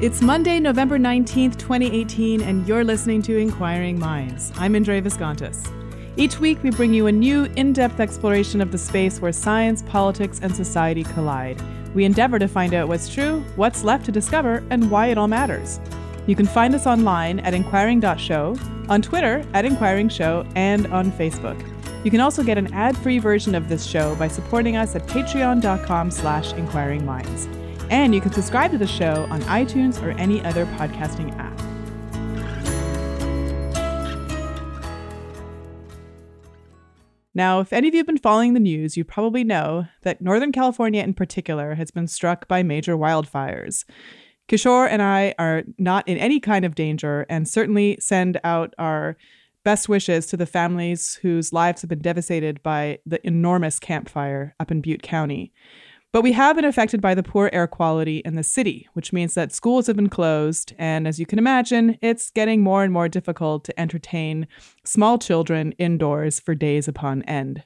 It's Monday, November 19th, 2018, and you're listening to Inquiring Minds. I'm Indre Viskontas. Each week, we bring you a new, in depth exploration of the space where science, politics, and society collide. We endeavor to find out what's true, what's left to discover, and why it all matters. You can find us online at inquiring.show, on Twitter at Inquiring Show, and on Facebook. You can also get an ad-free version of this show by supporting us at patreon.com slash inquiringminds. And you can subscribe to the show on iTunes or any other podcasting app. Now, if any of you have been following the news, you probably know that Northern California in particular has been struck by major wildfires. Kishore and I are not in any kind of danger and certainly send out our best wishes to the families whose lives have been devastated by the enormous Camp Fire up in Butte County. But we have been affected by the poor air quality in the city, which means that schools have been closed. And as you can imagine, it's getting more and more difficult to entertain small children indoors for days upon end.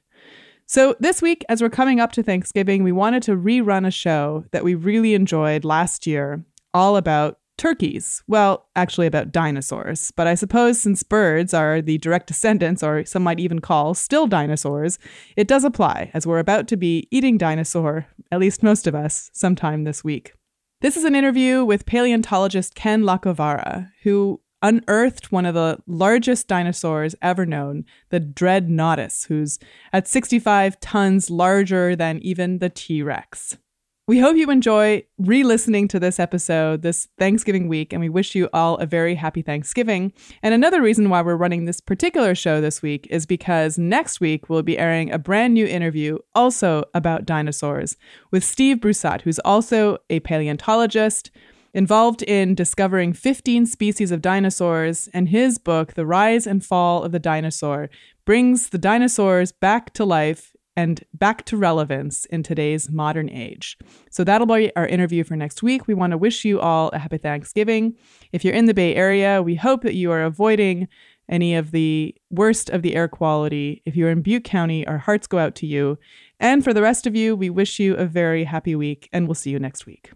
So, this week, as we're coming up to Thanksgiving, we wanted to rerun a show that we really enjoyed last year, all about turkeys. Well, actually, about dinosaurs. But I suppose since birds are the direct descendants, or some might even call still dinosaurs, it does apply, as we're about to be eating dinosaur, at least most of us, sometime this week. This is an interview with paleontologist Ken Lacovara, who unearthed one of the largest dinosaurs ever known, the Dreadnoughtus, who's at 65 tons larger than even the T Rex. We hope you enjoy re listening to this episode this Thanksgiving week, and we wish you all a very happy Thanksgiving. And another reason why we're running this particular show this week is because next week we'll be airing a brand new interview also about dinosaurs with Steve Brusatte, who's also a paleontologist involved in discovering 15 species of dinosaurs, and his book, The Rise and Fall of the Dinosaur, brings the dinosaurs back to life and back to relevance in today's modern age. So that'll be our interview for next week. We want to wish you all a happy Thanksgiving. If you're in the Bay Area, we hope that you are avoiding any of the worst of the air quality. If you're in Butte County, our hearts go out to you. And for the rest of you, we wish you a very happy week, and we'll see you next week.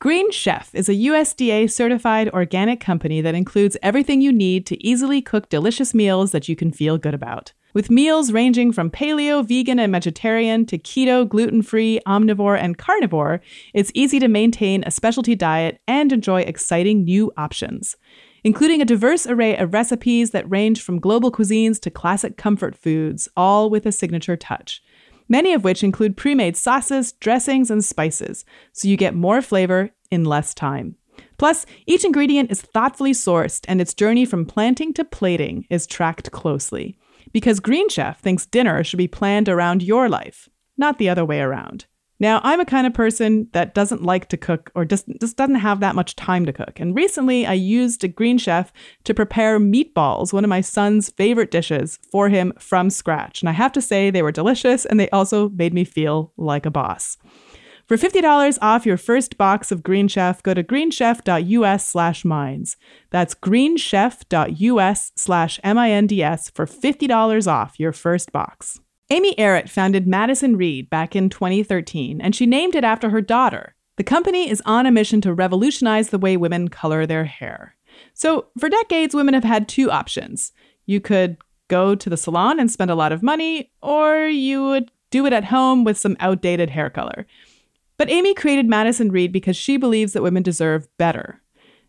Green Chef is a USDA certified organic company that includes everything you need to easily cook delicious meals that you can feel good about. With meals ranging from paleo, vegan, and vegetarian to keto, gluten free, omnivore, and carnivore, it's easy to maintain a specialty diet and enjoy exciting new options. Including a diverse array of recipes that range from global cuisines to classic comfort foods, all with a signature touch many of which include pre made sauces, dressings, and spices, so you get more flavor in less time. Plus, each ingredient is thoughtfully sourced and its journey from planting to plating is tracked closely. Because Green Chef thinks dinner should be planned around your life, not the other way around. Now, I'm a kind of person that doesn't like to cook or just, just doesn't have that much time to cook. And recently I used a Green Chef to prepare meatballs, one of my son's favorite dishes, for him from scratch. And I have to say, they were delicious and they also made me feel like a boss. For $50 off your first box of Green Chef, go to greenchef.us slash minds. That's greenchef.us slash M-I-N-D-S for $50 off your first box. Amy Errett founded Madison Reed back in 2013, and she named it after her daughter. The company is on a mission to revolutionize the way women color their hair. So, for decades, women have had two options. You could go to the salon and spend a lot of money, or you would do it at home with some outdated hair color. But Amy created Madison Reed because she believes that women deserve better.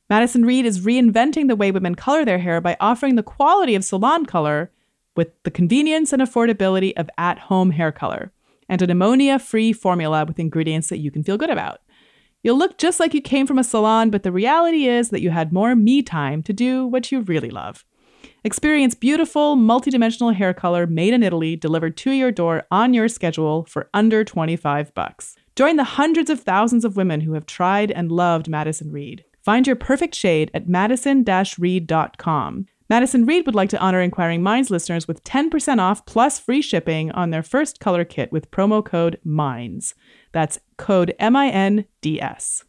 Madison Reed is reinventing the way women color their hair by offering the quality of salon color with the convenience and affordability of at home hair color and an ammonia free formula with ingredients that you can feel good about. You'll look just like you came from a salon, but the reality is that you had more me time to do what you really love. Experience beautiful, multidimensional hair color made in Italy delivered to your door on your schedule for under 25 bucks. Join the hundreds of thousands of women who have tried and loved Madison Reed. Find your perfect shade at madison-reed.com. Madison Reed would like to honor Inquiring Minds listeners with 10% off plus free shipping on their first color kit with promo code MINDS. That's code M I N D S.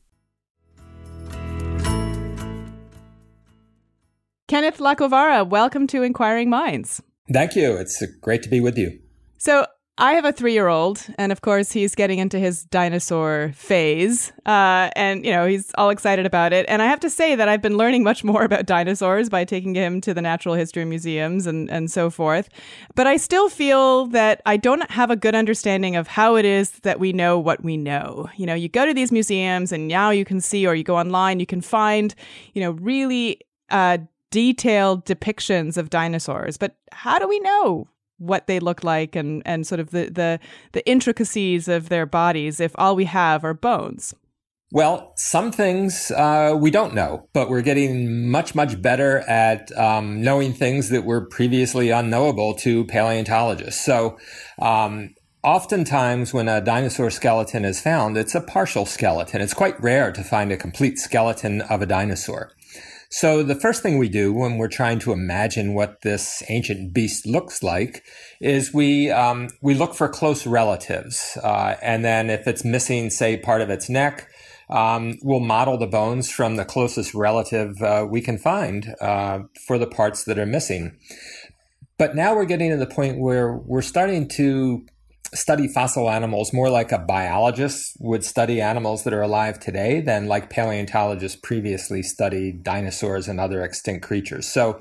Kenneth Lacovara, welcome to Inquiring Minds. Thank you. It's great to be with you. So, I have a three year old, and of course, he's getting into his dinosaur phase. Uh, and, you know, he's all excited about it. And I have to say that I've been learning much more about dinosaurs by taking him to the natural history museums and, and so forth. But I still feel that I don't have a good understanding of how it is that we know what we know. You know, you go to these museums, and now you can see, or you go online, you can find, you know, really uh, detailed depictions of dinosaurs. But how do we know what they look like and and sort of the the the intricacies of their bodies if all we have are bones well, some things uh, we don't know, but we're getting much, much better at um, knowing things that were previously unknowable to paleontologists. So, um, oftentimes when a dinosaur skeleton is found, it's a partial skeleton. It's quite rare to find a complete skeleton of a dinosaur. So the first thing we do when we're trying to imagine what this ancient beast looks like is we um, we look for close relatives, uh, and then if it's missing, say, part of its neck, um, we'll model the bones from the closest relative uh, we can find uh, for the parts that are missing. But now we're getting to the point where we're starting to study fossil animals more like a biologist would study animals that are alive today than like paleontologists previously studied dinosaurs and other extinct creatures. So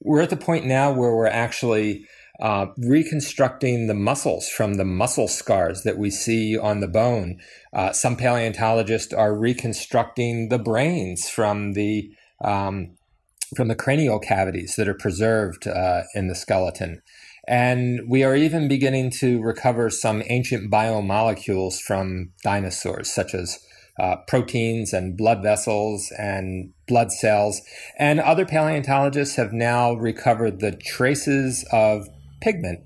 we're at the point now where we're actually uh, reconstructing the muscles from the muscle scars that we see on the bone. Uh, some paleontologists are reconstructing the brains from the um, from the cranial cavities that are preserved uh, in the skeleton. And we are even beginning to recover some ancient biomolecules from dinosaurs, such as uh, proteins and blood vessels and blood cells. And other paleontologists have now recovered the traces of pigment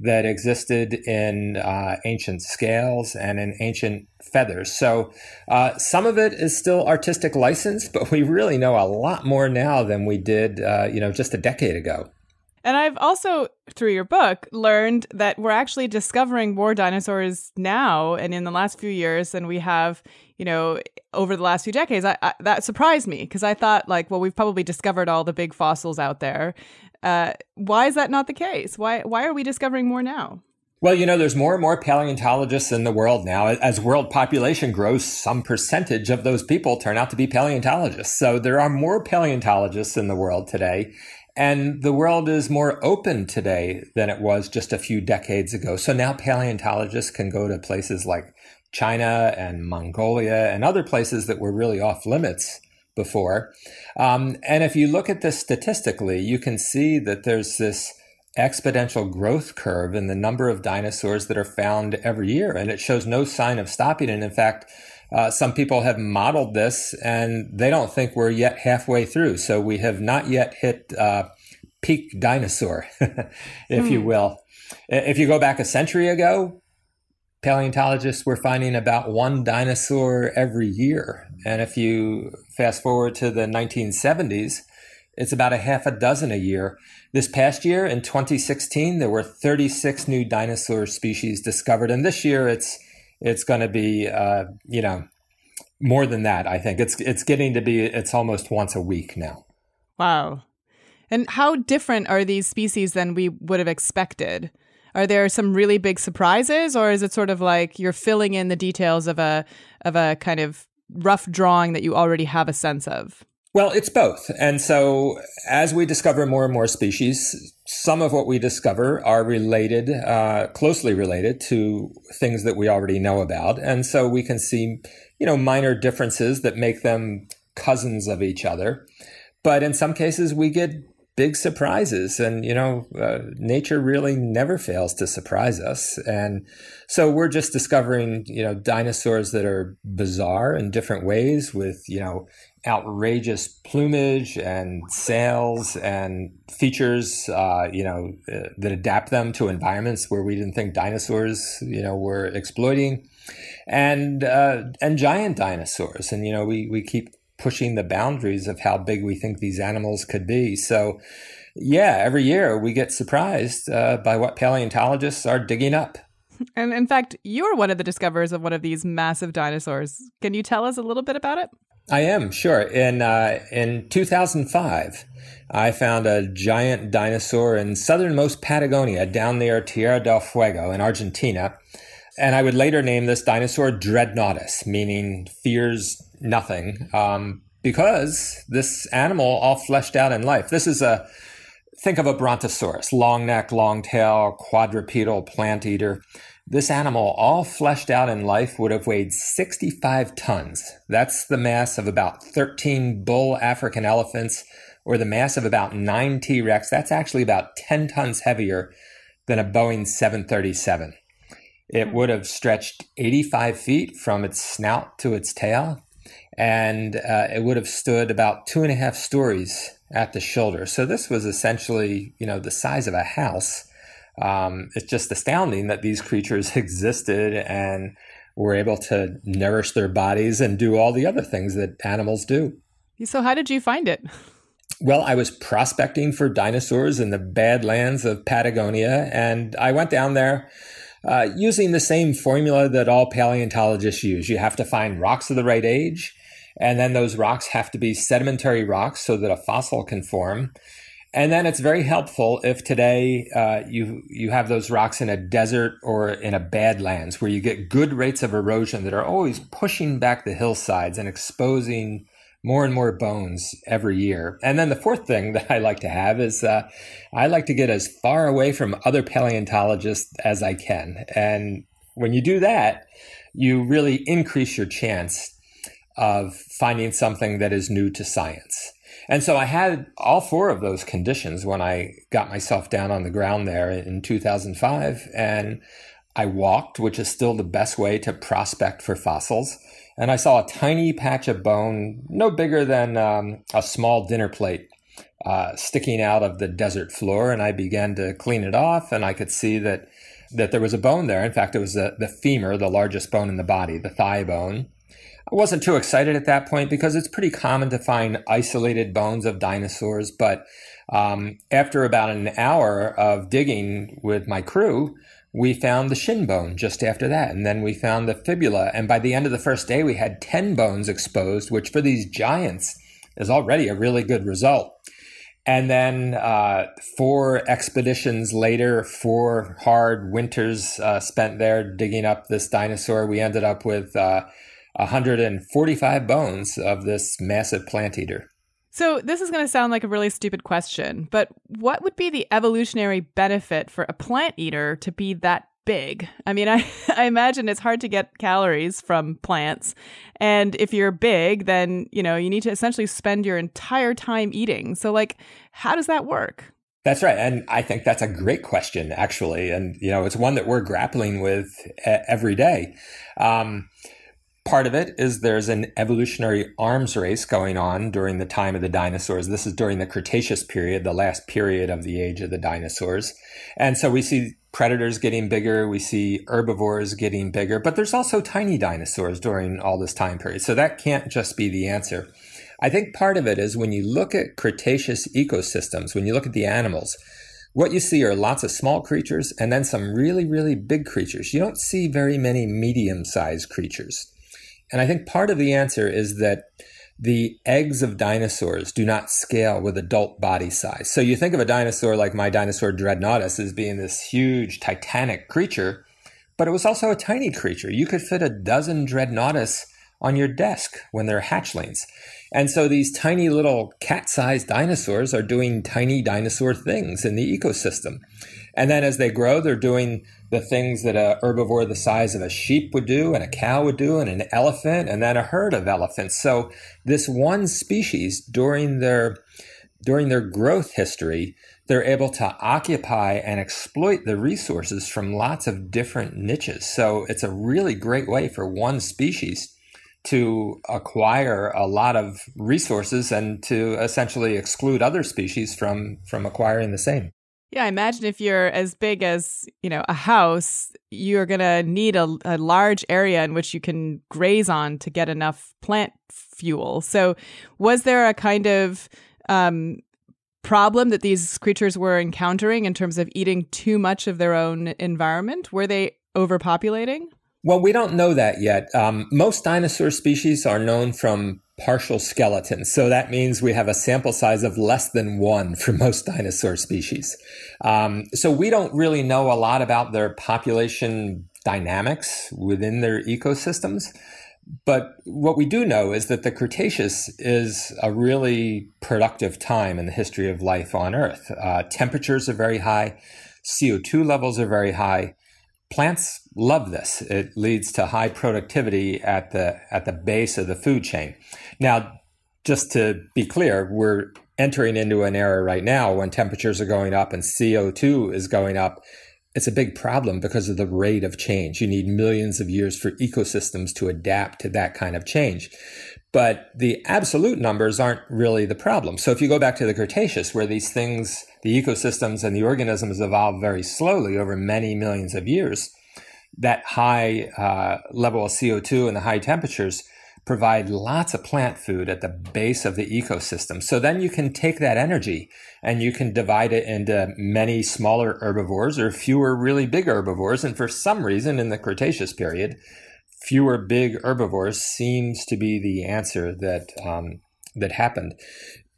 that existed in uh, ancient scales and in ancient feathers. So uh, some of it is still artistic license, but we really know a lot more now than we did, uh, you know, just a decade ago. And I've also, through your book, learned that we're actually discovering more dinosaurs now and in the last few years than we have, you know, over the last few decades. I, I, that surprised me because I thought, like, well, we've probably discovered all the big fossils out there. Uh, why is that not the case? Why why are we discovering more now? Well, you know, there's more and more paleontologists in the world now. As world population grows, some percentage of those people turn out to be paleontologists. So there are more paleontologists in the world today. And the world is more open today than it was just a few decades ago. So now paleontologists can go to places like China and Mongolia and other places that were really off limits before. Um, and if you look at this statistically, you can see that there's this exponential growth curve in the number of dinosaurs that are found every year. And it shows no sign of stopping. And in fact, uh, some people have modeled this and they don't think we're yet halfway through. So we have not yet hit uh, peak dinosaur, if mm. you hmm. will. If you go back a century ago, paleontologists were finding about one dinosaur every year. And if you fast forward to the 1970s, it's about a half a dozen a year. This past year, in 2016, there were 36 new dinosaur species discovered, and this year it's it's going to be uh, you know more than that. I think it's it's getting to be it's almost once a week now. Wow. And how different are these species than we would have expected? Are there some really big surprises, or is it sort of like you're filling in the details of a of a kind of rough drawing that you already have a sense of? Well, it's both. And so as we discover more and more species, some of what we discover are related, uh, closely related to things that we already know about. And so we can see, you know, minor differences that make them cousins of each other. But in some cases, we get big surprises. And, you know, uh, nature really never fails to surprise us. And so we're just discovering, you know, dinosaurs that are bizarre in different ways with, you know, outrageous plumage and sails and features, uh, you know, uh, that adapt them to environments where we didn't think dinosaurs, you know, were exploiting, and uh, and giant dinosaurs. And you know, we we keep pushing the boundaries of how big we think these animals could be. So. Yeah, every year we get surprised uh, by what paleontologists are digging up. And in fact, you're one of the discoverers of one of these massive dinosaurs. Can you tell us a little bit about it? I am sure. In uh, in 2005, I found a giant dinosaur in southernmost Patagonia, down near Tierra del Fuego in Argentina, and I would later name this dinosaur Dreadnoughtus, meaning fears nothing, um, because this animal all fleshed out in life. This is a think of a brontosaurus, long neck, long tail, quadrupedal plant eater. This animal, all fleshed out in life, would have weighed 65 tons. That's the mass of about 13 bull African elephants, or the mass of about nine T Rex. That's actually about 10 tons heavier than a Boeing 737. It hmm. would have stretched 85 feet from its snout to its tail, and uh, it would have stood about two and a half stories at the shoulder. So this was essentially, you know, the size of a house. Um, it's just astounding that these creatures existed and were able to nourish their bodies and do all the other things that animals do. So, how did you find it? Well, I was prospecting for dinosaurs in the badlands of Patagonia, and I went down there uh, using the same formula that all paleontologists use. You have to find rocks of the right age and then those rocks have to be sedimentary rocks so that a fossil can form. And then it's very helpful if today uh, you you have those rocks in a desert or in a badlands where you get good rates of erosion that are always pushing back the hillsides and exposing more and more bones every year. And then the fourth thing that I like to have is uh, I like to get as far away from other paleontologists as I can. And when you do that, you really increase your chance of finding something that is new to science. And so I had all four of those conditions when I got myself down on the ground there in 2005. And I walked, which is still the best way to prospect for fossils. And I saw a tiny patch of bone, no bigger than um, a small dinner plate, uh, sticking out of the desert floor. And I began to clean it off, and I could see that that there was a bone there. In fact, it was the, the femur, the largest bone in the body, the thigh bone. I wasn't too excited at that point because it's pretty common to find isolated bones of dinosaurs. But um, after about an hour of digging with my crew, we found the shin bone just after that. And then we found the fibula. And by the end of the first day, we had 10 bones exposed, which for these giants is already a really good result. And then uh, four expeditions later, four hard winters uh, spent there digging up this dinosaur, we ended up with uh, 145 bones of this massive plant eater. So, this is going to sound like a really stupid question, but what would be the evolutionary benefit for a plant eater to be that big? I mean, I, I imagine it's hard to get calories from plants. And if you're big, then, you know, you need to essentially spend your entire time eating. So, like, how does that work? That's right. And I think that's a great question, actually. And, you know, it's one that we're grappling with every day. Um, Part of it is there's an evolutionary arms race going on during the time of the dinosaurs. This is during the Cretaceous period, the last period of the age of the dinosaurs. And so we see predators getting bigger, we see herbivores getting bigger, but there's also tiny dinosaurs during all this time period. So that can't just be the answer. I think part of it is when you look at Cretaceous ecosystems, when you look at the animals, what you see are lots of small creatures and then some really, really big creatures. You don't see very many medium sized creatures. And I think part of the answer is that the eggs of dinosaurs do not scale with adult body size. So you think of a dinosaur like my dinosaur Dreadnoughtus as being this huge titanic creature, but it was also a tiny creature. You could fit a dozen Dreadnoughtus on your desk when they're hatchlings. And so these tiny little cat sized dinosaurs are doing tiny dinosaur things in the ecosystem. And then as they grow, they're doing the things that a herbivore the size of a sheep would do, and a cow would do, and an elephant, and then a herd of elephants. So this one species during their during their growth history, they're able to occupy and exploit the resources from lots of different niches. So it's a really great way for one species to acquire a lot of resources and to essentially exclude other species from from acquiring the same. Yeah, I imagine if you're as big as, you know, a house, you're going to need a, a, large area in which you can graze on to get enough plant fuel. So, was there a kind of um, problem that these creatures were encountering in terms of eating too much of their own environment? Were they overpopulating? Well, we don't know that yet. Um, most dinosaur species are known from partial skeletons. So that means we have a sample size of less than one for most dinosaur species. Um, so we don't really know a lot about their population dynamics within their ecosystems. But what we do know is that the Cretaceous is a really productive time in the history of life on Earth. Uh, temperatures are very high, CO2 levels are very high. Plants love this. It leads to high productivity at the at the base of the food chain. Now, just to be clear, we're entering into an era right now when temperatures are going up and CO2 is going up it's a big problem because of the rate of change. You need millions of years for ecosystems to adapt to that kind of change. But the absolute numbers aren't really the problem. So if you go back to the Cretaceous, where these things, the ecosystems and the organisms evolved very slowly over many millions of years, that high uh, level of CO2 and the high temperatures provide lots of plant food at the base of the ecosystem. So then you can take that energy and you can divide it into many smaller herbivores or fewer really big herbivores. And for some reason in the Cretaceous period, fewer big herbivores seems to be the answer that um, that happened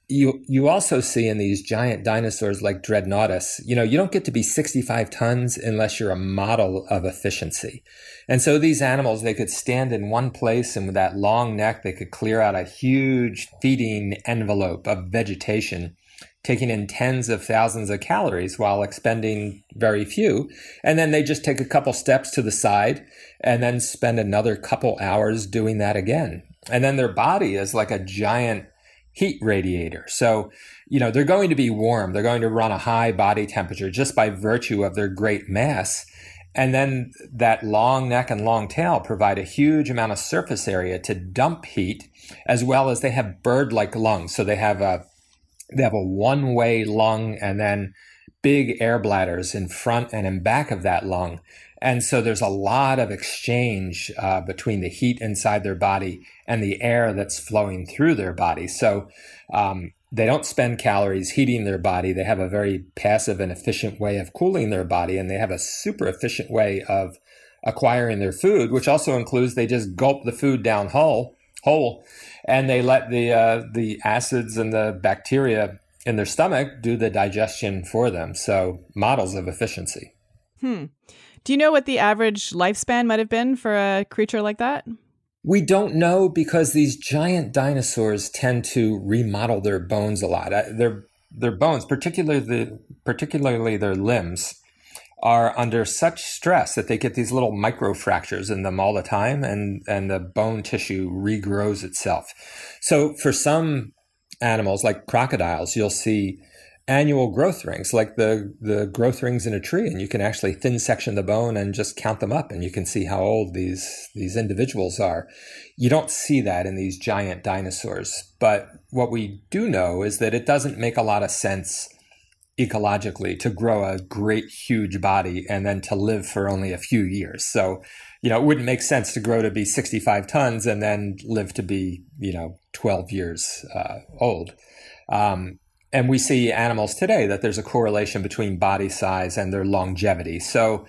you you also see in these giant dinosaurs like Dreadnoughtus, you know, you don't get to be 65 tons unless you're a model of efficiency. And so these animals, they could stand in one place and with that long neck, they could clear out a huge feeding envelope of vegetation, taking in tens of thousands of calories while expending very few. And then they just take a couple steps to the side and then spend another couple hours doing that again. And then their body is like a giant heat radiator. So, you know, they're going to be warm. They're going to run a high body temperature just by virtue of their great mass. And then that long neck and long tail provide a huge amount of surface area to dump heat, as well as they have bird-like lungs. So they have a they have a one-way lung and then big air bladders in front and in back of that lung. And so there's a lot of exchange uh, between the heat inside their body and the air that's flowing through their body. So um, they don't spend calories heating their body. They have a very passive and efficient way of cooling their body, and they have a super efficient way of acquiring their food, which also includes they just gulp the food down whole, whole, and they let the uh, the acids and the bacteria in their stomach do the digestion for them. So models of efficiency. Hmm. Do you know what the average lifespan might have been for a creature like that? We don't know because these giant dinosaurs tend to remodel their bones a lot. Uh, their their bones, particularly particularly their limbs, are under such stress that they get these little micro fractures in them all the time, and and the bone tissue regrows itself. So for some animals, like crocodiles, you'll see annual growth rings, like the, the growth rings in a tree, and you can actually thin section the bone and just count them up, and you can see how old these these individuals are. You don't see that in these giant dinosaurs, but what we do know is that it doesn't make a lot of sense ecologically to grow a great huge body and then to live for only a few years. So, you know, it wouldn't make sense to grow to be 65 tons and then live to be, you know, 12 years uh, old. Um, and we see animals today that there's a correlation between body size and their longevity. So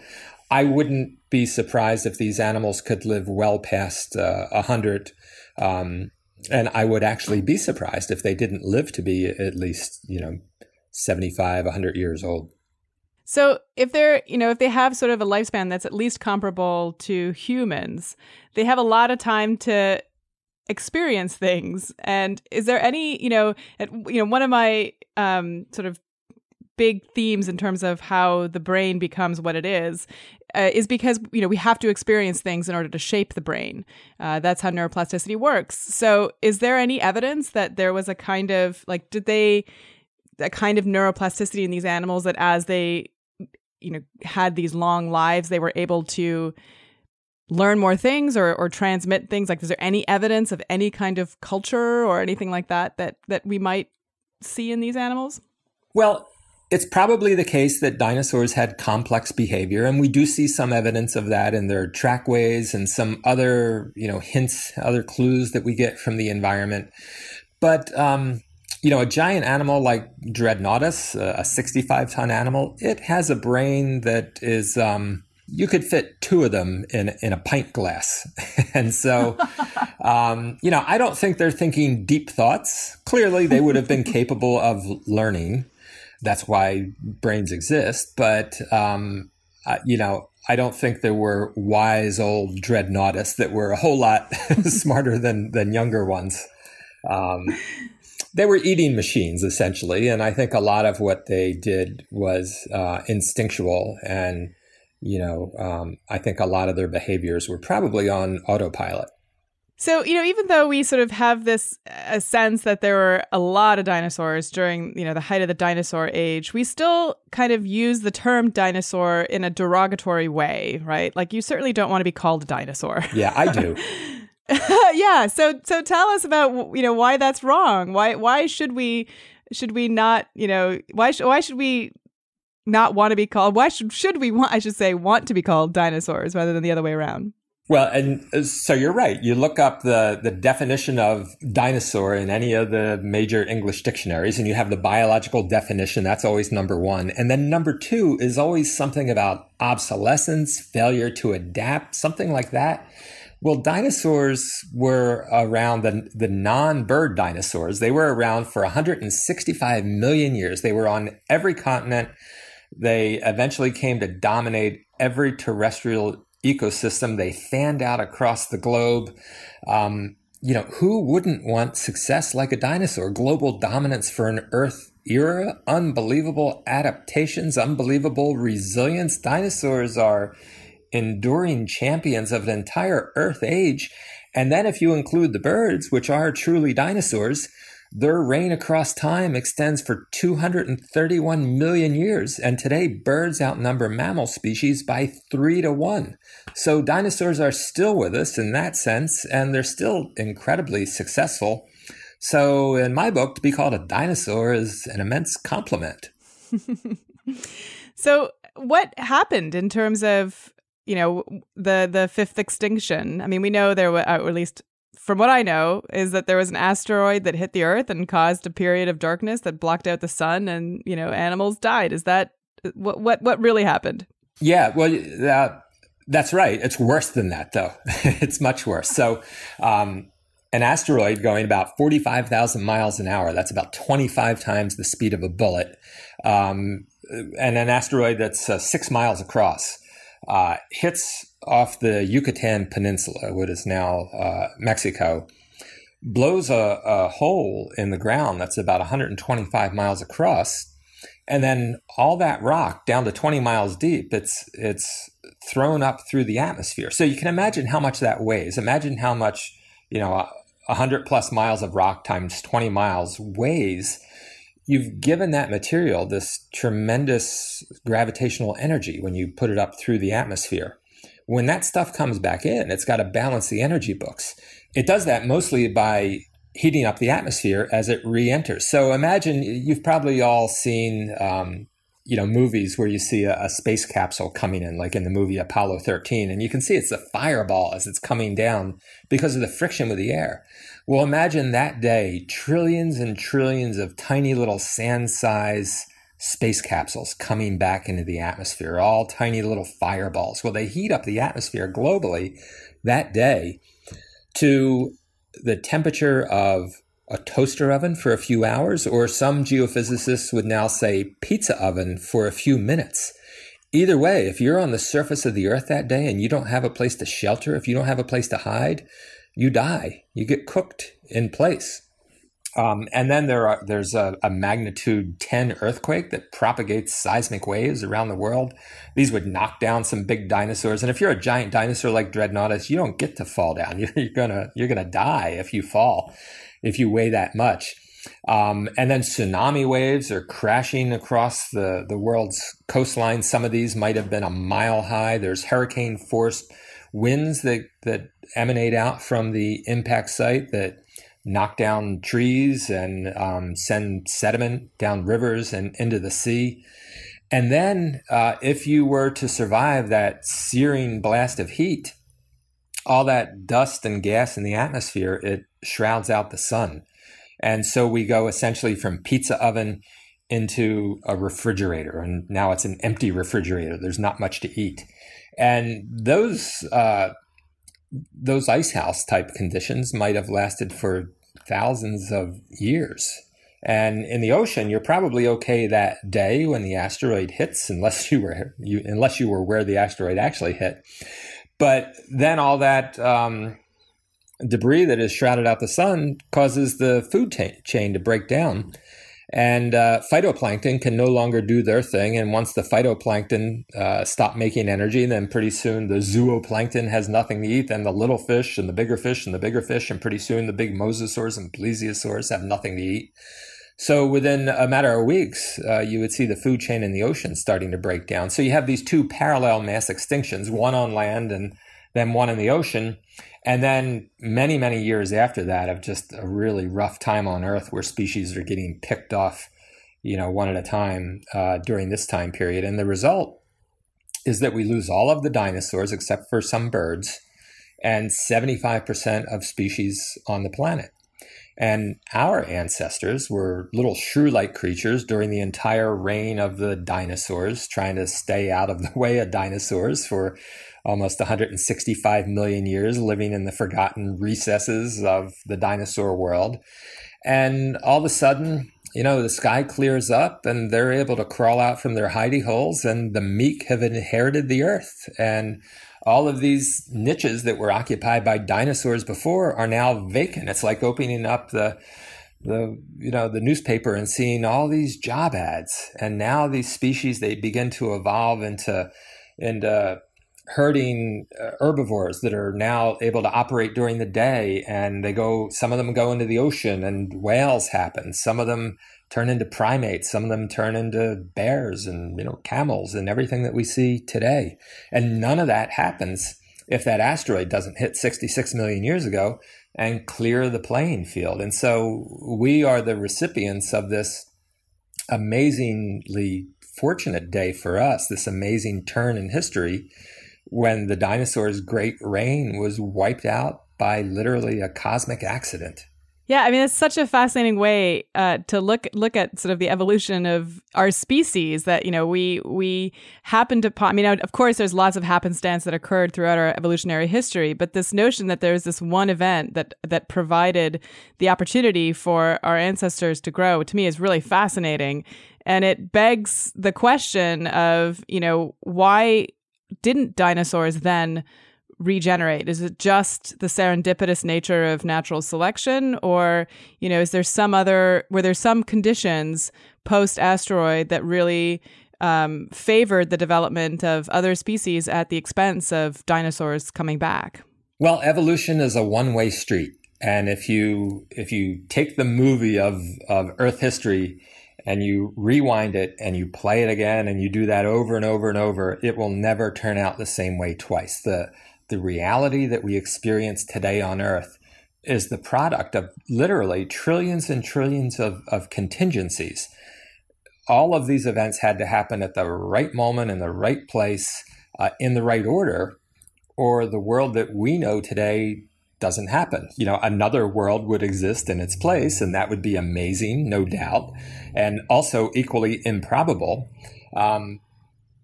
I wouldn't be surprised if these animals could live well past uh, 100. Um, and I would actually be surprised if they didn't live to be at least, you know, 75, 100 years old. So if they're, you know, if they have sort of a lifespan that's at least comparable to humans, they have a lot of time to experience things. And is there any you know you know one of my um sort of big themes in terms of how the brain becomes what it is uh, is because you know we have to experience things in order to shape the brain. Uh, that's how neuroplasticity works. So is there any evidence that there was a kind of like did they a kind of neuroplasticity in these animals that as they you know had these long lives they were able to learn more things or, or transmit things? Like, is there any evidence of any kind of culture or anything like that that that we might see in these animals? Well, it's probably the case that dinosaurs had complex behavior, and we do see some evidence of that in their trackways and some other, you know, hints, other clues that we get from the environment. But um, you know, a giant animal like Dreadnoughtus, a 65 ton animal, it has a brain that is um, you could fit two of them in in a pint glass. and so, um, you know, I don't think they're thinking deep thoughts. Clearly, they would have been capable of learning. That's why brains exist. But um, uh, you know, I don't think there were wise old dreadnoughtists that were a whole lot smarter than than younger ones. Um, they were eating machines essentially, and I think a lot of what they did was uh, instinctual, and you know, um, I think a lot of their behaviors were probably on autopilot. So, you know, even though we sort of have this a sense that there were a lot of dinosaurs during, you know, the height of the dinosaur age, we still kind of use the term dinosaur in a derogatory way, right? Like you certainly don't want to be called a dinosaur. Yeah, I do. yeah, so so tell us about you know why that's wrong. Why why should we should we not, you know, why sh- why should we not want to be called why should should we want I should say want to be called dinosaurs rather than the other way around? Well, and uh, so you're right. You look up the, the definition of dinosaur in any of the major English dictionaries and you have the biological definition. That's always number one. And then number two is always something about obsolescence, failure to adapt, something like that. Well, dinosaurs were around the, the non-bird dinosaurs. They were around for 165 million years. They were on every continent. They eventually came to dominate every terrestrial ecosystem. They fanned out across the globe. Um, you know, who wouldn't want success like a dinosaur? Global dominance for an Earth era, unbelievable adaptations, unbelievable resilience. Dinosaurs are enduring champions of an entire Earth age. And then if you include the birds, which are truly dinosaurs, their reign across time extends for 231 million years, and today birds outnumber mammal species by three to one. So dinosaurs are still with us in that sense, and they're still incredibly successful. So, in my book, to be called a dinosaur is an immense compliment. so, what happened in terms of you know the the fifth extinction? I mean, we know there were, uh, at least from what I know, is that there was an asteroid that hit the Earth and caused a period of darkness that blocked out the sun, and you know animals died. Is that what what what really happened? Yeah, well, uh, that's right. It's worse than that, though. it's much worse. So, um, an asteroid going about forty-five thousand miles an hour. That's about twenty-five times the speed of a bullet, um, and an asteroid that's uh, six miles across uh, hits off the Yucatan Peninsula, what is now uh, Mexico, blows a, a, hole in the ground that's about 125 miles across, and then all that rock down to 20 miles deep, it's it's thrown up through the atmosphere. So you can imagine how much that weighs. Imagine how much you know 100 plus miles of rock times 20 miles weighs you've given that material this tremendous gravitational energy when you put it up through the atmosphere. When that stuff comes back in, it's got to balance the energy books. It does that mostly by heating up the atmosphere as it re-enters. So imagine you've probably all seen, um, you know, movies where you see a, a, space capsule coming in, like in the movie Apollo 13, and you can see it's a fireball as it's coming down because of the friction with the air. Well, imagine that day, trillions and trillions of tiny little sand size space capsules coming back into the atmosphere, all tiny little fireballs. Well, they heat up the atmosphere globally that day to the temperature of a toaster oven for a few hours, or some geophysicists would now say pizza oven for a few minutes. Either way, if you're on the surface of the earth that day and you don't have a place to shelter, if you don't have a place to hide, you die. You get cooked in place. Um, and then there are there's a, a, magnitude 10 earthquake that propagates seismic waves around the world. These would knock down some big dinosaurs. And if you're a giant dinosaur like Dreadnoughtus, you don't get to fall down. You're, gonna you're gonna die if you fall, if you weigh that much. Um, and then tsunami waves are crashing across the, the world's coastline. Some of these might have been a mile high. There's hurricane force winds that, that emanate out from the impact site that knock down trees and um, send sediment down rivers and into the sea. And then, uh, if you were to survive that searing blast of heat, all that dust and gas in the atmosphere, it shrouds out the sun. And so we go essentially from pizza oven into a refrigerator. And now it's an empty refrigerator. There's not much to eat. And those uh, those ice house type conditions might have lasted for thousands of years. And in the ocean, you're probably okay that day when the asteroid hits, unless you were you, unless you were where the asteroid actually hit. But then all that um, debris that has shrouded out the sun causes the food t- chain to break down. And uh, phytoplankton can no longer do their thing. And once the phytoplankton uh, stop making energy, then pretty soon the zooplankton has nothing to eat. Then the little fish and the bigger fish and the bigger fish, and pretty soon the big mosasaurs and plesiosaurs have nothing to eat. So within a matter of weeks, uh, you would see the food chain in the ocean starting to break down. So you have these two parallel mass extinctions, one on land and then one in the ocean. And then many, many years after that of just a really rough time on Earth where species are getting picked off, you know, one at a time uh, during this time period. And the result is that we lose all of the dinosaurs except for some birds and 75% of species on the planet. And our ancestors were little shrew like creatures during the entire reign of the dinosaurs, trying to stay out of the way of dinosaurs for almost 165 million years, living in the forgotten recesses of the dinosaur world. And all of a sudden, you know, the sky clears up and they're able to crawl out from their hidey holes, and the meek have inherited the earth. And all of these niches that were occupied by dinosaurs before are now vacant. It's like opening up the the you know the newspaper and seeing all these job ads and now these species they begin to evolve into into herding uh, herbivores that are now able to operate during the day and they go some of them go into the ocean and whales happen. Some of them turn into primates. Some of them turn into bears and you know camels and everything that we see today. And none of that happens if that asteroid doesn't hit 66 million years ago and clear the playing field. And so we are the recipients of this amazingly fortunate day for us this amazing turn in history when the dinosaurs' great reign was wiped out by literally a cosmic accident. Yeah, I mean it's such a fascinating way uh, to look look at sort of the evolution of our species. That you know we we happen to. I mean, of course, there's lots of happenstance that occurred throughout our evolutionary history, but this notion that there's this one event that that provided the opportunity for our ancestors to grow to me is really fascinating, and it begs the question of you know why didn't dinosaurs then regenerate? Is it just the serendipitous nature of natural selection, or you know, is there some other were there some conditions post asteroid that really um, favored the development of other species at the expense of dinosaurs coming back? Well, evolution is a one way street, and if you if you take the movie of of Earth history and you rewind it and you play it again and you do that over and over and over, it will never turn out the same way twice. The, the reality that we experience today on Earth is the product of literally trillions and trillions of, of contingencies. All of these events had to happen at the right moment in the right place uh, in the right order, or the world that we know today doesn't happen. You know, another world would exist in its place, and that would be amazing, no doubt, and also equally improbable. Um,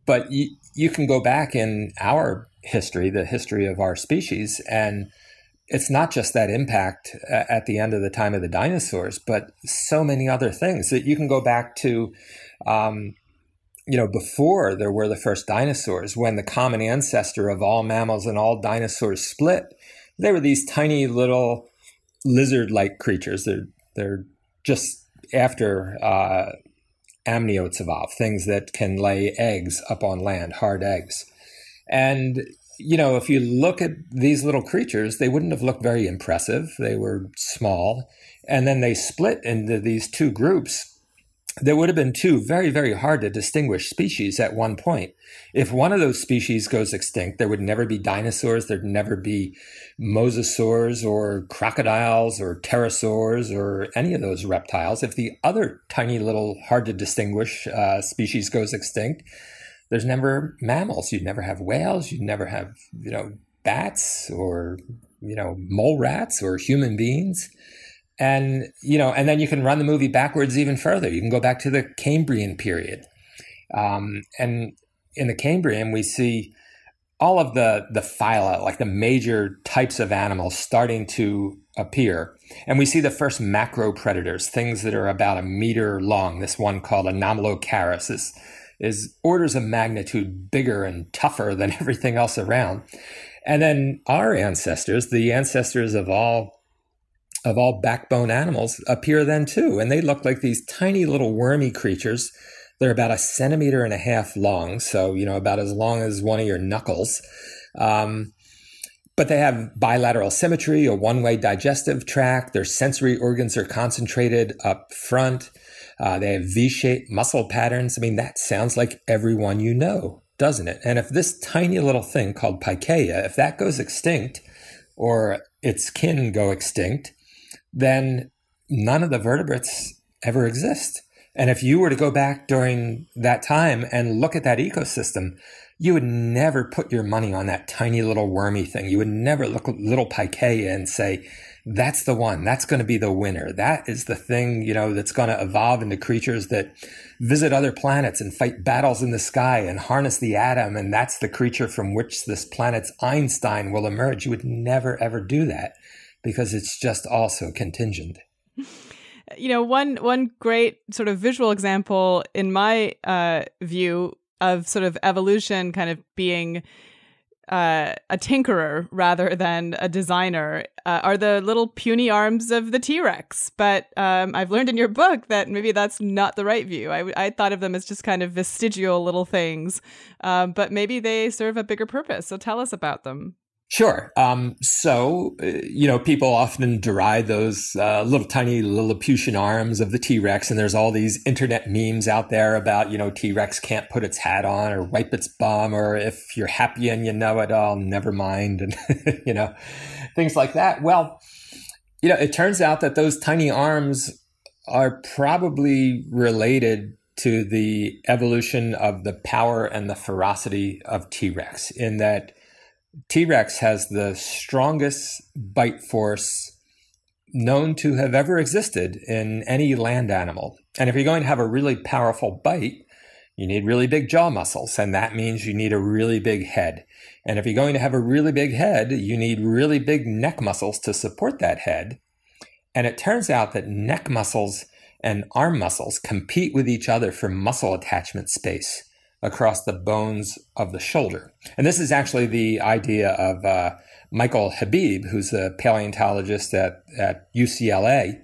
but you, you can go back in our history, the history of our species, and it's not just that impact at the end of the time of the dinosaurs, but so many other things that you can go back to. Um, you know, before there were the first dinosaurs, when the common ancestor of all mammals and all dinosaurs split, they were these tiny little lizard-like creatures. They're they're just after uh, amniotes evolved, things that can lay eggs up on land, hard eggs. And you know, if you look at these little creatures, they wouldn't have looked very impressive. They were small, and then they split into these two groups there would have been two very, very hard to distinguish species at one point. If one of those species goes extinct, there would never be dinosaurs, there'd never be mosasaurs or crocodiles or pterosaurs or any of those reptiles. If the other tiny little hard to distinguish uh, species goes extinct, there's never mammals. You'd never have whales. You'd never have, you know, bats or, you know, mole rats or human beings and you know and then you can run the movie backwards even further you can go back to the cambrian period um, and in the cambrian we see all of the the phyla, like the major types of animals, starting to appear, and we see the first macro predators, things that are about a meter long. This one called Anomalocaris is is orders of magnitude bigger and tougher than everything else around. And then our ancestors, the ancestors of all of all backbone animals, appear then too, and they look like these tiny little wormy creatures they're about a centimeter and a half long, so you know about as long as one of your knuckles. Um, but they have bilateral symmetry, a one-way digestive tract. Their sensory organs are concentrated up front. Uh, they have V-shaped muscle patterns. I mean, that sounds like everyone you know, doesn't it? And if this tiny little thing called Pikaia, if that goes extinct, or its kin go extinct, then none of the vertebrates ever exist. And if you were to go back during that time and look at that ecosystem, you would never put your money on that tiny little wormy thing. You would never look at little Pikaia and say, that's the one. That's going to be the winner. That is the thing, you know, that's going to evolve into creatures that visit other planets and fight battles in the sky and harness the atom. And that's the creature from which this planet's Einstein will emerge. You would never, ever do that because it's just also contingent you know, one one great sort of visual example in my uh, view of sort of evolution kind of being uh, a tinkerer rather than a designer uh, are the little puny arms of the T Rex. But um, I've learned in your book that maybe that's not the right view. I, I thought of them as just kind of vestigial little things, um, but maybe they serve a bigger purpose. So tell us about them. Sure. Um, so, uh, you know, people often deride those uh, little tiny Lilliputian arms of the T Rex, and there's all these internet memes out there about, you know, T Rex can't put its hat on or wipe its bum, or if you're happy and you know it all, never mind, and, you know, things like that. Well, you know, it turns out that those tiny arms are probably related to the evolution of the power and the ferocity of T Rex, in that T Rex has the strongest bite force known to have ever existed in any land animal. And if you're going to have a really powerful bite, you need really big jaw muscles, and that means you need a really big head. And if you're going to have a really big head, you need really big neck muscles to support that head. And it turns out that neck muscles and arm muscles compete with each other for muscle attachment space across the bones of the shoulder. And this is actually the idea of uh, Michael Habib, who's a paleontologist at, at UCLA.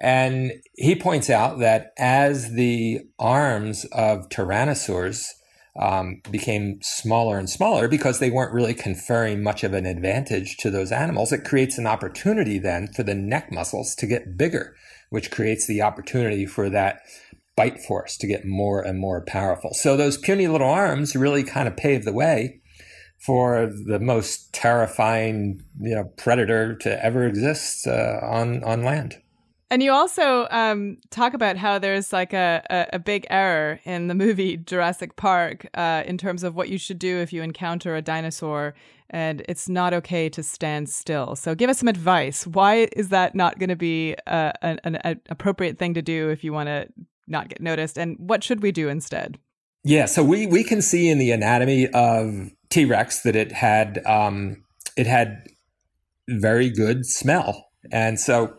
And he points out that as the arms of tyrannosaurs um, became smaller and smaller because they weren't really conferring much of an advantage to those animals, it creates an opportunity then for the neck muscles to get bigger, which creates the opportunity for that bite force to get more and more powerful. So those puny little arms really kind of paved the way for the most terrifying, you know, predator to ever exist uh, on on land. And you also um, talk about how there's like a, a, a, big error in the movie Jurassic Park uh, in terms of what you should do if you encounter a dinosaur, and it's not okay to stand still. So give us some advice. Why is that not going to be uh, an, an appropriate thing to do if you want to not get noticed? And what should we do instead? Yeah, so we we can see in the anatomy of T Rex that it had um, it had very good smell, and so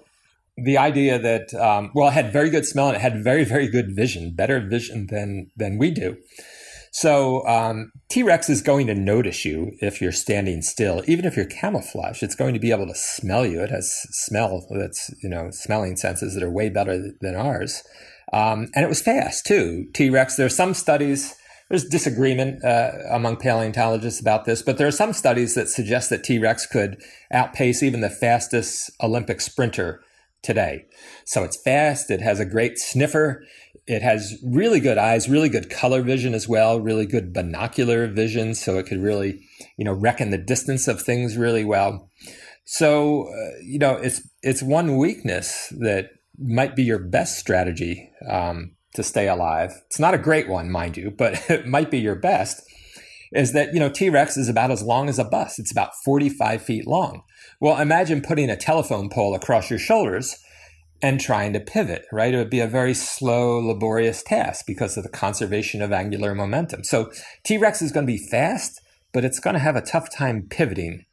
the idea that um, well, it had very good smell and it had very very good vision, better vision than than we do. So um, T Rex is going to notice you if you're standing still, even if you're camouflaged. It's going to be able to smell you. It has smell that's you know smelling senses that are way better than ours. Um, and it was fast too. T Rex, there's some studies, there's disagreement uh, among paleontologists about this, but there are some studies that suggest that T Rex could outpace even the fastest Olympic sprinter today. So it's fast, it has a great sniffer, it has really good eyes, really good color vision as well, really good binocular vision, so it could really, you know, reckon the distance of things really well. So, uh, you know, it's it's one weakness that might be your best strategy um, to stay alive. It's not a great one, mind you, but it might be your best. Is that you know T Rex is about as long as a bus? It's about forty five feet long. Well, imagine putting a telephone pole across your shoulders and trying to pivot. Right, it would be a very slow, laborious task because of the conservation of angular momentum. So T Rex is going to be fast, but it's going to have a tough time pivoting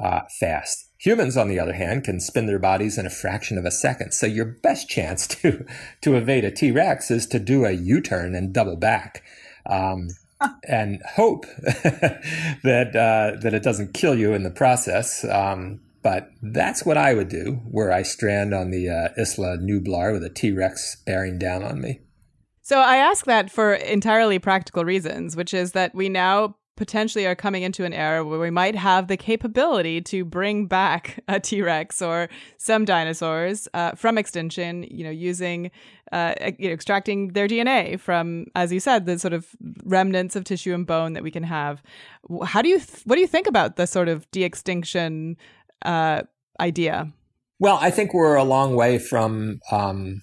uh, fast. Humans, on the other hand, can spin their bodies in a fraction of a second. So your best chance to to evade a T Rex is to do a U turn and double back, um, and hope that uh, that it doesn't kill you in the process. Um, but that's what I would do were I strand on the uh, Isla Nublar with a T Rex bearing down on me. So I ask that for entirely practical reasons, which is that we now potentially are coming into an era where we might have the capability to bring back a T Rex or some dinosaurs uh, from extinction, you know, using, uh, you know, extracting their DNA from, as you said, the sort of remnants of tissue and bone that we can have. How do you, th- what do you think about the sort of de extinction uh, idea? Well, I think we're a long way from um,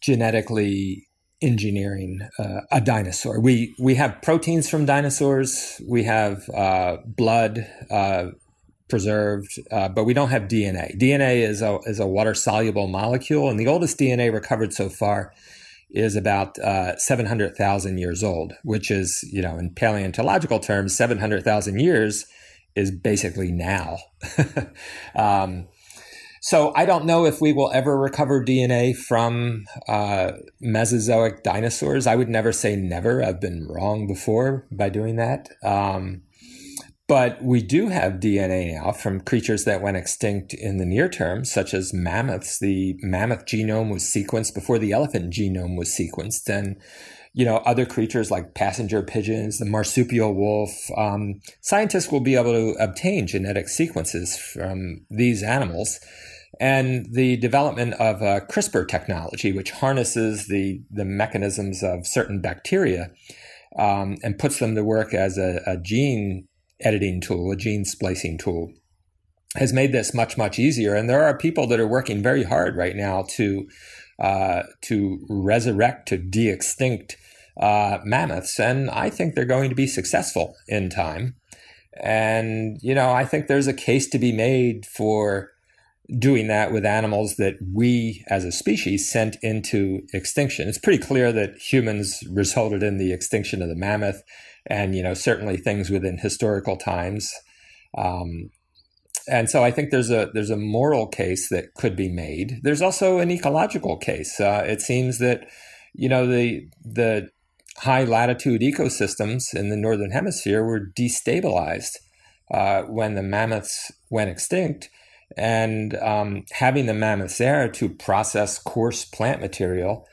genetically engineering uh, a dinosaur. We we have proteins from dinosaurs. We have uh, blood uh, preserved, uh, but we don't have DNA. DNA is a is a water soluble molecule, and the oldest DNA recovered so far is about uh, seven hundred thousand years old, which is you know in paleontological terms, seven hundred thousand years is basically now. um, so I don't know if we will ever recover DNA from uh, Mesozoic dinosaurs. I would never say never. I've been wrong before by doing that. Um, but we do have DNA now from creatures that went extinct in the near term, such as mammoths. The mammoth genome was sequenced before the elephant genome was sequenced. And, you know, other creatures like passenger pigeons, the marsupial wolf, um, scientists will be able to obtain genetic sequences from these animals and the development of uh, CRISPR technology, which harnesses the, the mechanisms of certain bacteria um, and puts them to work as a, a, gene editing tool, a gene splicing tool, has made this much, much easier. And there are people that are working very hard right now to, uh, to resurrect, to de extinct uh, mammoths. And I think they're going to be successful in time. And, you know, I think there's a case to be made for doing that with animals that we as a species sent into extinction. It's pretty clear that humans resulted in the extinction of the mammoth and, you know, certainly things within historical times. Um, and so I think there's a there's a moral case that could be made. There's also an ecological case. Uh, it seems that you know the the high latitude ecosystems in the northern hemisphere were destabilized uh, when the mammoths went extinct, and um, having the mammoths there to process coarse plant material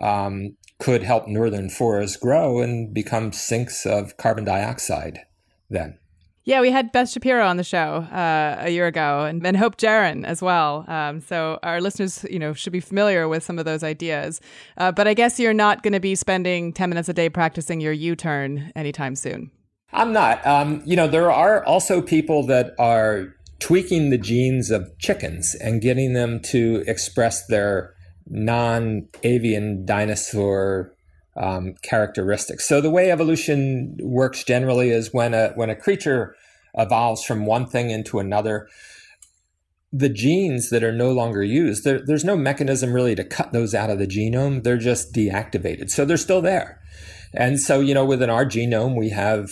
um, could help northern forests grow and become sinks of carbon dioxide then. Yeah, we had Beth Shapiro on the show uh, a year ago, and, and Hope Jahren as well. Um, so our listeners, you know, should be familiar with some of those ideas. Uh, but I guess you're not going to be spending ten minutes a day practicing your U-turn anytime soon. I'm not. Um, you know, there are also people that are tweaking the genes of chickens and getting them to express their non avian dinosaur um, characteristics. So the way evolution works generally is when a when a creature evolves from one thing into another, the genes that are no longer used, there, there's no mechanism really to cut those out of the genome. They're just deactivated. So they're still there. And so, you know, within our genome, we have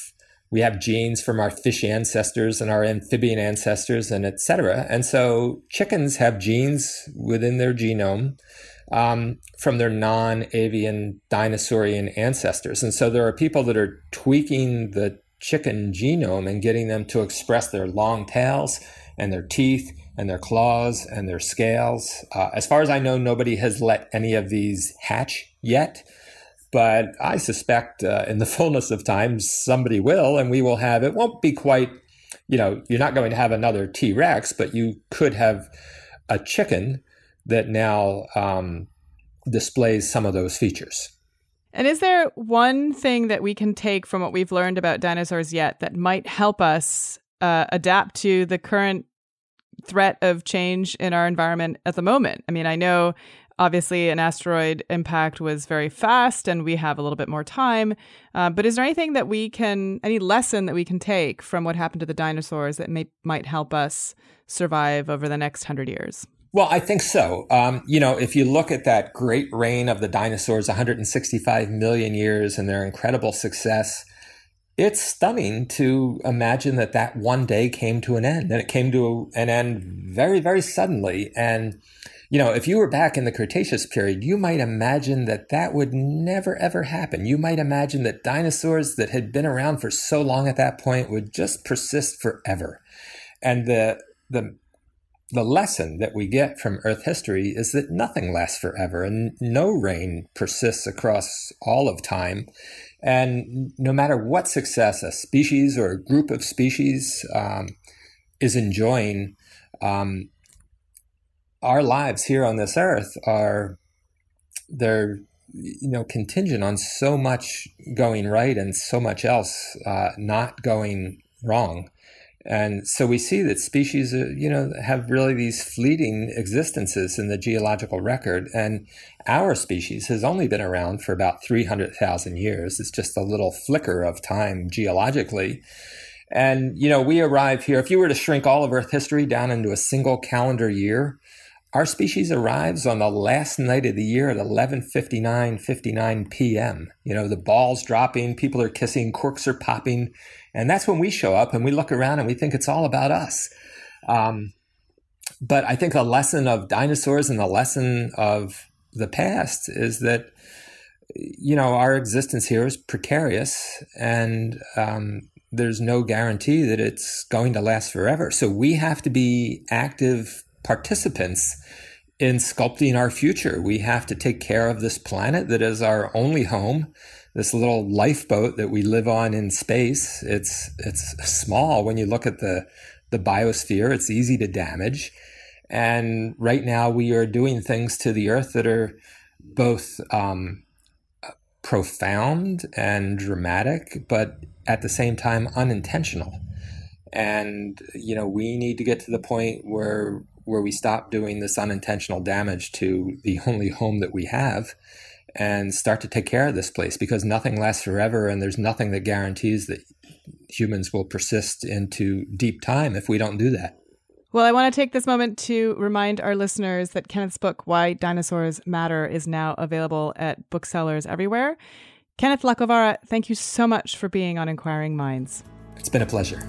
we have genes from our fish ancestors and our amphibian ancestors and etc. And so chickens have genes within their genome um, from their non-avian dinosaurian ancestors. And so there are people that are tweaking the chicken genome and getting them to express their long tails and their teeth and their claws and their scales. Uh, as far as I know, nobody has let any of these hatch yet. But I suspect uh, in the fullness of time, somebody will, and we will have it. Won't be quite, you know, you're not going to have another T Rex, but you could have a chicken that now um, displays some of those features. And is there one thing that we can take from what we've learned about dinosaurs yet that might help us uh, adapt to the current threat of change in our environment at the moment? I mean, I know Obviously, an asteroid impact was very fast and we have a little bit more time. Uh, but is there anything that we can, any lesson that we can take from what happened to the dinosaurs that may, might help us survive over the next hundred years? Well, I think so. Um, you know, if you look at that great reign of the dinosaurs, 165 million years, and their incredible success, it's stunning to imagine that that one day came to an end and it came to an end very, very suddenly. And, you know, if you were back in the Cretaceous period, you might imagine that that would never, ever happen. You might imagine that dinosaurs that had been around for so long at that point would just persist forever. And the, the, the lesson that we get from Earth history is that nothing lasts forever and no reign persists across all of time. And no matter what success a species or a group of species um, is enjoying, um, our lives here on this earth are they're you know contingent on so much going right and so much else uh, not going wrong. And so we see that species, uh, you know, have really these fleeting existences in the geological record. And our species has only been around for about 300,000 years. It's just a little flicker of time geologically. And, you know, we arrive here. If you were to shrink all of Earth history down into a single calendar year, our species arrives on the last night of the year at 11:59 59 p.m. You know, the balls dropping, people are kissing, corks are popping, and that's when we show up and we look around and we think it's all about us. Um, but I think the lesson of dinosaurs and the lesson of the past is that you know our existence here is precarious and um, there's no guarantee that it's going to last forever. So we have to be active participants in sculpting our future. We have to take care of this planet that is our only home this little lifeboat that we live on in space. It's it's small when you look at the the biosphere. It's easy to damage, and right now we are doing things to the Earth that are both um, profound and dramatic, but at the same time unintentional. And you know we need to get to the point where where we stop doing this unintentional damage to the only home that we have and start to take care of this place because nothing lasts forever and there's nothing that guarantees that humans will persist into deep time if we don't do that. Well, I want to take this moment to remind our listeners that Kenneth's book, Why Dinosaurs Matter, is now available at booksellers everywhere. Kenneth Lacovara, thank you so much for being on Inquiring Minds. It's been a pleasure.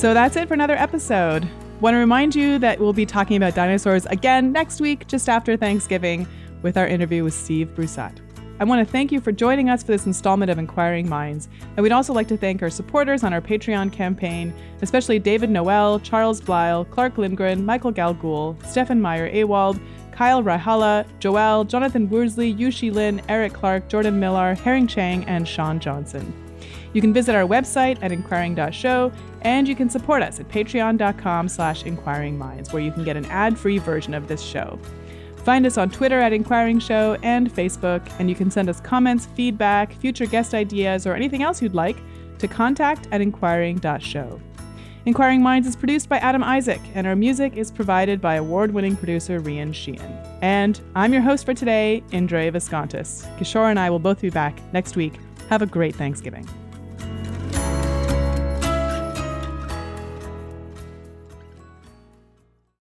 So that's it for another episode. Want to remind you that we'll be talking about dinosaurs again next week, just after Thanksgiving, with our interview with Steve Brusatte. I want to thank you for joining us for this installment of Inquiring Minds. And we'd also like to thank our supporters on our Patreon campaign, especially David Noel, Charles Blyle, Clark Lindgren, Michael Galgul, Stefan Meyer Awald, Kyle Rahala, Joel, Jonathan Worsley, Yushi Lin, Eric Clark, Jordan Millar, Herring Chang, and Sean Johnson. You can visit our website at inquiring.show, and you can support us at patreon.com slash inquiringminds, where you can get an ad-free version of this show. Find us on Twitter at Inquiring Show and Facebook, and you can send us comments, feedback, future guest ideas, or anything else you'd like to contact at inquiring.show. Inquiring Minds is produced by Adam Isaac, and our music is provided by award winning producer Rian Sheehan. And I'm your host for today, Indre Viskontas. Kishore and I will both be back next week. Have a great Thanksgiving.